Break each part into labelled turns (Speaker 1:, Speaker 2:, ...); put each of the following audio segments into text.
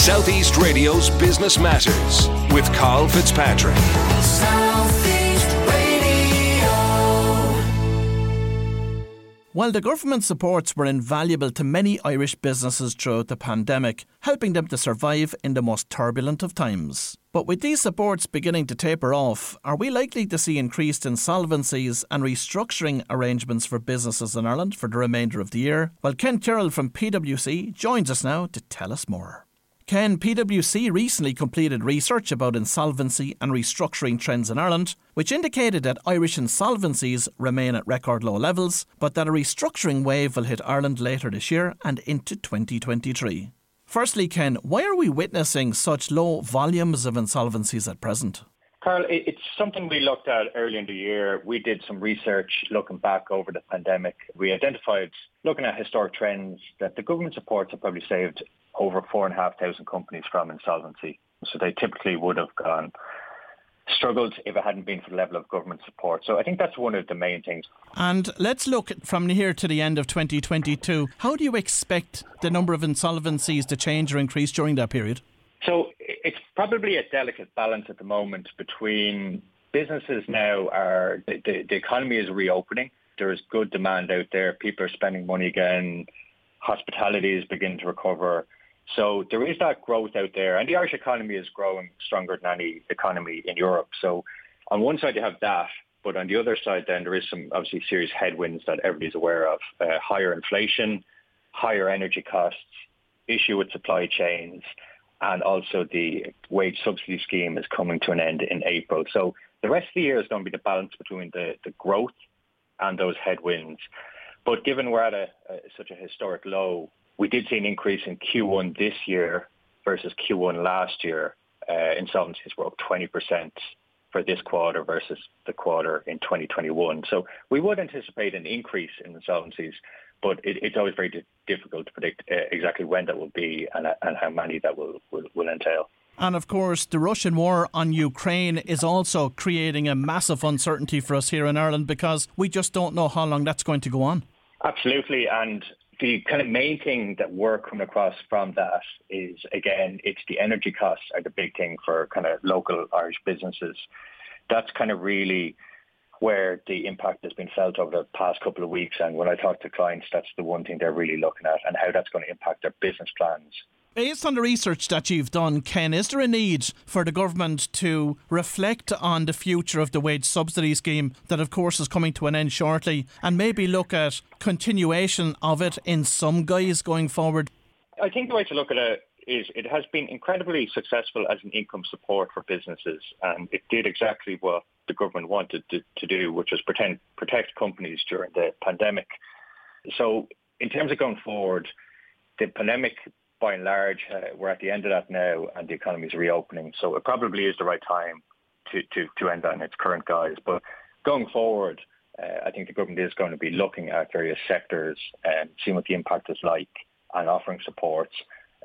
Speaker 1: Southeast Radio's Business Matters with Carl Fitzpatrick.
Speaker 2: While the government supports were invaluable to many Irish businesses throughout the pandemic, helping them to survive in the most turbulent of times. But with these supports beginning to taper off, are we likely to see increased insolvencies and restructuring arrangements for businesses in Ireland for the remainder of the year? Well, Ken Tyrrell from PwC joins us now to tell us more. Ken, PwC recently completed research about insolvency and restructuring trends in Ireland, which indicated that Irish insolvencies remain at record low levels, but that a restructuring wave will hit Ireland later this year and into 2023. Firstly, Ken, why are we witnessing such low volumes of insolvencies at present?
Speaker 3: Carl, it's something we looked at early in the year. We did some research looking back over the pandemic. We identified, looking at historic trends, that the government supports have probably saved over 4,500 companies from insolvency. So they typically would have gone struggled if it hadn't been for the level of government support. So I think that's one of the main things.
Speaker 2: And let's look from here to the end of 2022. How do you expect the number of insolvencies to change or increase during that period?
Speaker 3: So probably a delicate balance at the moment between businesses now are the, the, economy is reopening. There is good demand out there. People are spending money again. Hospitality is beginning to recover. So there is that growth out there, and the Irish economy is growing stronger than any economy in Europe. So on one side you have that, but on the other side then there is some obviously serious headwinds that everybody's aware of. Uh, higher inflation, higher energy costs, issue with supply chains, and also the wage subsidy scheme is coming to an end in April. So the rest of the year is going to be the balance between the, the growth and those headwinds. But given we're at a, a, such a historic low, we did see an increase in Q1 this year versus Q1 last year. Uh, insolvencies were up 20% for this quarter versus the quarter in 2021. So we would anticipate an increase in insolvencies, but it, it's always very difficult to predict uh, exactly when that will be and, uh, and how many that will, will, will entail.
Speaker 2: And of course, the Russian war on Ukraine is also creating a massive uncertainty for us here in Ireland because we just don't know how long that's going to go on.
Speaker 3: Absolutely. And the kind of main thing that we're coming across from that is, again, it's the energy costs are the big thing for kind of local Irish businesses. That's kind of really where the impact has been felt over the past couple of weeks. And when I talk to clients, that's the one thing they're really looking at and how that's going to impact their business plans
Speaker 2: Based on the research that you've done, Ken, is there a need for the government to reflect on the future of the wage subsidy scheme that, of course, is coming to an end shortly and maybe look at continuation of it in some guise going forward?
Speaker 3: I think the way to look at it is it has been incredibly successful as an income support for businesses and it did exactly what the government wanted to, to do, which was pretend, protect companies during the pandemic. So in terms of going forward, the pandemic by and large, uh, we're at the end of that now and the economy is reopening. So it probably is the right time to, to, to end that in its current guise. But going forward, uh, I think the government is going to be looking at various sectors and seeing what the impact is like and offering supports.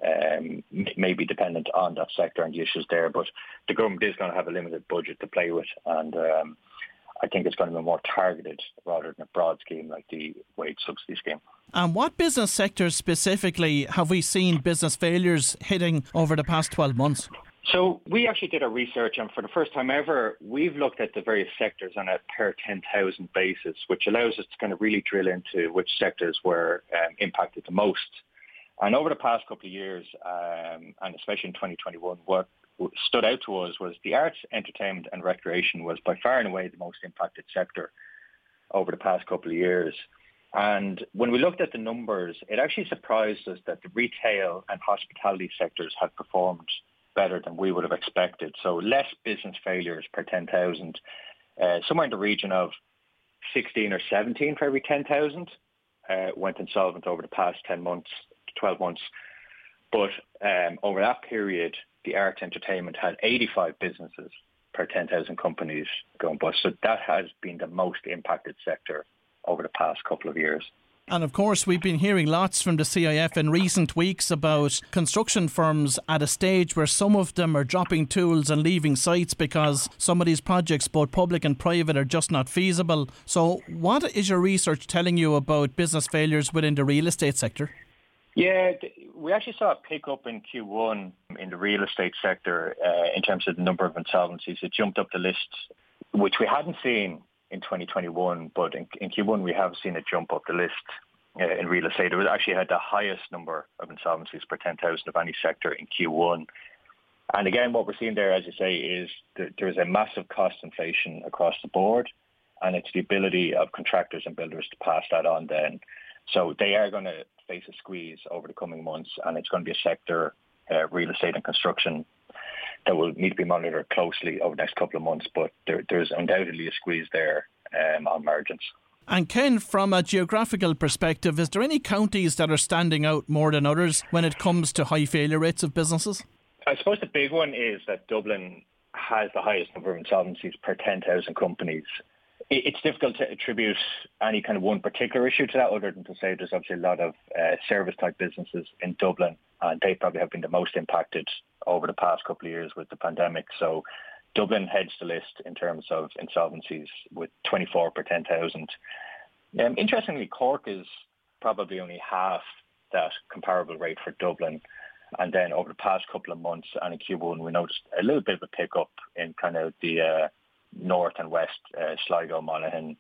Speaker 3: Um, may be dependent on that sector and the issues there, but the government is going to have a limited budget to play with, and um, I think it's going to be more targeted rather than a broad scheme like the wage subsidy scheme.
Speaker 2: And what business sectors specifically have we seen business failures hitting over the past 12 months?
Speaker 3: So we actually did our research and for the first time ever, we've looked at the various sectors on a per 10,000 basis, which allows us to kind of really drill into which sectors were um, impacted the most. And over the past couple of years, um, and especially in 2021, what stood out to us was the arts, entertainment and recreation was by far and away the most impacted sector over the past couple of years. And when we looked at the numbers, it actually surprised us that the retail and hospitality sectors had performed better than we would have expected. So less business failures per 10,000, uh, somewhere in the region of 16 or 17 for every 10,000 uh, went insolvent over the past 10 months, 12 months. But um, over that period, the arts entertainment had 85 businesses per 10,000 companies going bust. So that has been the most impacted sector over the past couple of years.
Speaker 2: And of course, we've been hearing lots from the CIF in recent weeks about construction firms at a stage where some of them are dropping tools and leaving sites because some of these projects, both public and private, are just not feasible. So, what is your research telling you about business failures within the real estate sector?
Speaker 3: Yeah, we actually saw a pickup in Q1 in the real estate sector uh, in terms of the number of insolvencies. It jumped up the list, which we hadn't seen in 2021, but in, in Q1 we have seen it jump up the list uh, in real estate. It was actually had the highest number of insolvencies per 10,000 of any sector in Q1. And again, what we're seeing there, as you say, is that there's a massive cost inflation across the board, and it's the ability of contractors and builders to pass that on then. So they are going to face a squeeze over the coming months, and it's going to be a sector, uh, real estate and construction, that will need to be monitored closely over the next couple of months. But there, there's undoubtedly a squeeze there um, on margins.
Speaker 2: And Ken, from a geographical perspective, is there any counties that are standing out more than others when it comes to high failure rates of businesses?
Speaker 3: I suppose the big one is that Dublin has the highest number of insolvencies per 10,000 companies it's difficult to attribute any kind of one particular issue to that other than to say there's obviously a lot of uh, service type businesses in Dublin and they probably have been the most impacted over the past couple of years with the pandemic. So Dublin heads the list in terms of insolvencies with 24 per 10,000. Um, interestingly, Cork is probably only half that comparable rate for Dublin. And then over the past couple of months and in Q1, we noticed a little bit of a pickup in kind of the uh, north and west, uh, Sligo, Monaghan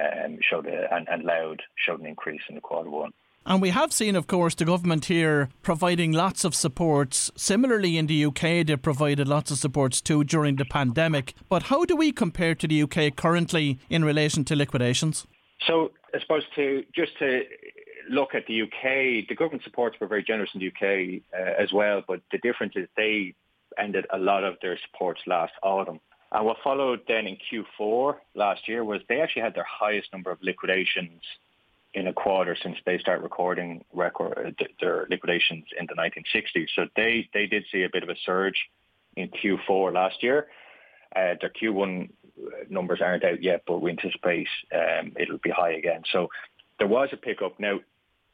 Speaker 3: um, showed a, and, and Louth showed an increase in the quarter one.
Speaker 2: And we have seen, of course, the government here providing lots of supports. Similarly, in the UK, they provided lots of supports too during the pandemic. But how do we compare to the UK currently in relation to liquidations?
Speaker 3: So, I suppose to just to look at the UK, the government supports were very generous in the UK uh, as well. But the difference is they ended a lot of their supports last autumn. And what followed then in Q4 last year was they actually had their highest number of liquidations in a quarter since they started recording record their liquidations in the 1960s. So they, they did see a bit of a surge in Q4 last year. Uh, their Q1 numbers aren't out yet, but we anticipate um, it'll be high again. So there was a pickup. Now,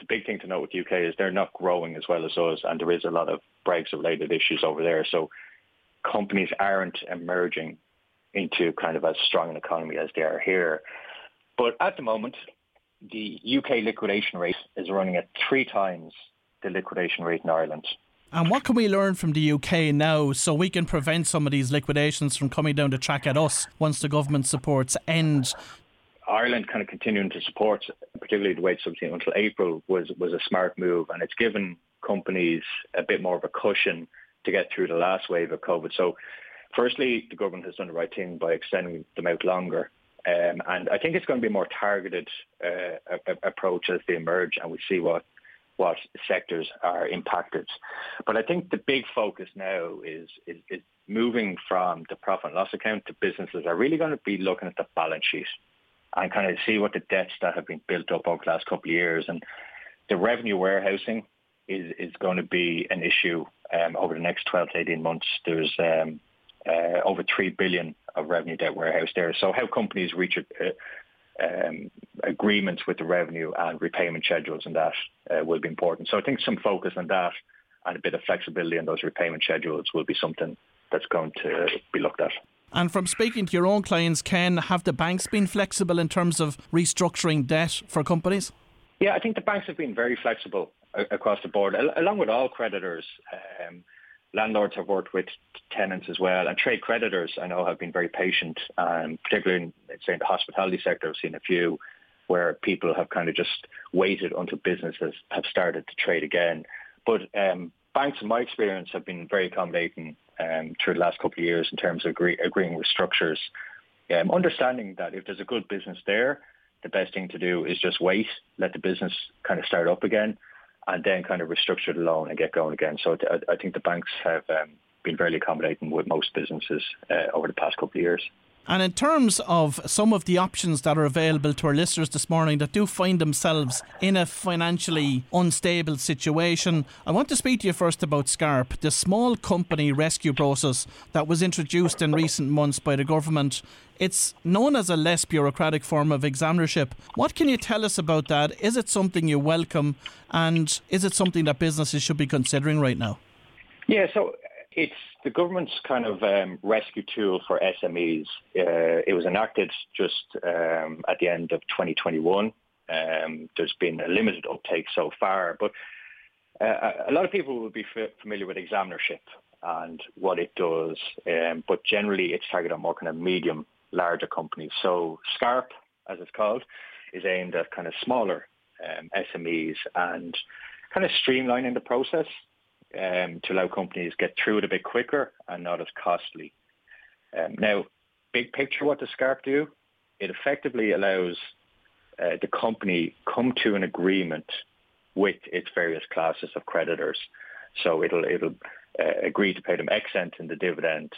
Speaker 3: the big thing to note with UK is they're not growing as well as us, and there is a lot of Brexit-related issues over there. So companies aren't emerging into kind of as strong an economy as they are here. But at the moment, the UK liquidation rate is running at three times the liquidation rate in Ireland.
Speaker 2: And what can we learn from the UK now so we can prevent some of these liquidations from coming down the track at us once the government supports end?
Speaker 3: Ireland kind of continuing to support, particularly the wage subsidy until April, was, was a smart move and it's given companies a bit more of a cushion to get through the last wave of COVID. So firstly, the government has done the right thing by extending them out longer. Um, and I think it's going to be a more targeted uh, a, a approach as they emerge and we see what what sectors are impacted. But I think the big focus now is, is, is moving from the profit and loss account to businesses are really going to be looking at the balance sheet and kind of see what the debts that have been built up over the last couple of years. And the revenue warehousing is, is going to be an issue um, over the next 12 to 18 months. There's um, uh, over 3 billion of revenue debt warehouse there. So how companies reach a, um, agreements with the revenue and repayment schedules and that uh, will be important. So I think some focus on that and a bit of flexibility in those repayment schedules will be something that's going to be looked at.
Speaker 2: And from speaking to your own clients, Ken, have the banks been flexible in terms of restructuring debt for companies?
Speaker 3: Yeah, I think the banks have been very flexible across the board, along with all creditors. Um, landlords have worked with tenants as well, and trade creditors I know have been very patient, um, particularly in say in the hospitality sector. I've seen a few where people have kind of just waited until businesses have started to trade again. But um, banks, in my experience, have been very accommodating um, through the last couple of years in terms of agree, agreeing with structures, um, understanding that if there's a good business there, the best thing to do is just wait, let the business kind of start up again and then kind of restructure the loan and get going again. So I, I think the banks have um, been fairly accommodating with most businesses uh, over the past couple of years.
Speaker 2: And in terms of some of the options that are available to our listeners this morning that do find themselves in a financially unstable situation, I want to speak to you first about SCARP, the small company rescue process that was introduced in recent months by the government. It's known as a less bureaucratic form of examinership. What can you tell us about that? Is it something you welcome? And is it something that businesses should be considering right now?
Speaker 3: Yeah, so it's the government's kind of um, rescue tool for SMEs. Uh, it was enacted just um, at the end of 2021. Um, there's been a limited uptake so far, but Uh, a lot of people will be f- familiar with examinership and what it does, um, but generally it's targeted on more kind of medium, larger companies. So SCARP, as it's called, is aimed at kind of smaller um, SMEs and kind of streamlining the process um, to allow companies get through it a bit quicker and not as costly. Um, now, big picture, what does SCARP do? It effectively allows uh, the company come to an agreement with its various classes of creditors. So it'll it'll uh, agree to pay them X cent in the dividend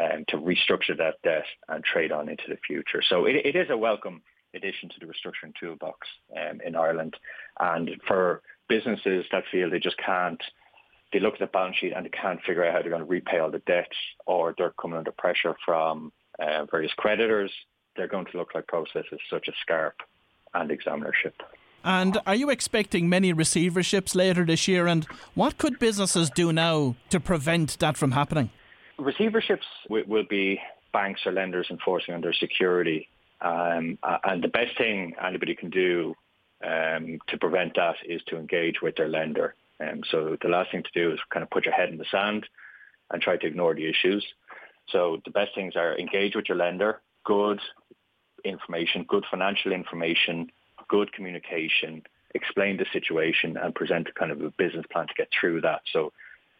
Speaker 3: um, to restructure that debt and trade on into the future. So it, it is a welcome addition to the restructuring toolbox um, in Ireland. And for businesses that feel they just can't, they look at the balance sheet and they can't figure out how they're going to repay all the debt or they're coming under pressure from uh, various creditors, they're going to look like processes such as SCARP and examinership.
Speaker 2: And are you expecting many receiverships later this year? And what could businesses do now to prevent that from happening?
Speaker 3: Receiverships will be banks or lenders enforcing under security. Um, and the best thing anybody can do um, to prevent that is to engage with their lender. Um, so the last thing to do is kind of put your head in the sand and try to ignore the issues. So the best things are engage with your lender, good information, good financial information, good communication, explain the situation and present a kind of a business plan to get through that. So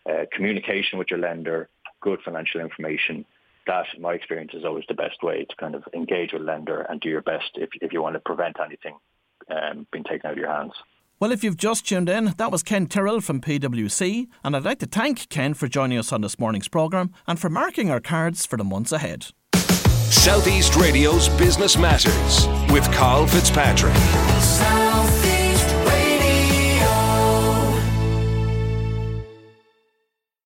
Speaker 3: uh, communication with your lender, good financial information, that, in my experience, is always the best way to kind of engage with lender and do your best if, if you want to prevent anything um, being taken out of your hands.
Speaker 2: Well, if you've just tuned in, that was Ken Tyrrell from PwC, and I'd like to thank Ken for joining us on this morning's programme and for marking our cards for the months ahead.
Speaker 1: Southeast Radio's Business Matters with Carl Fitzpatrick. Southeast.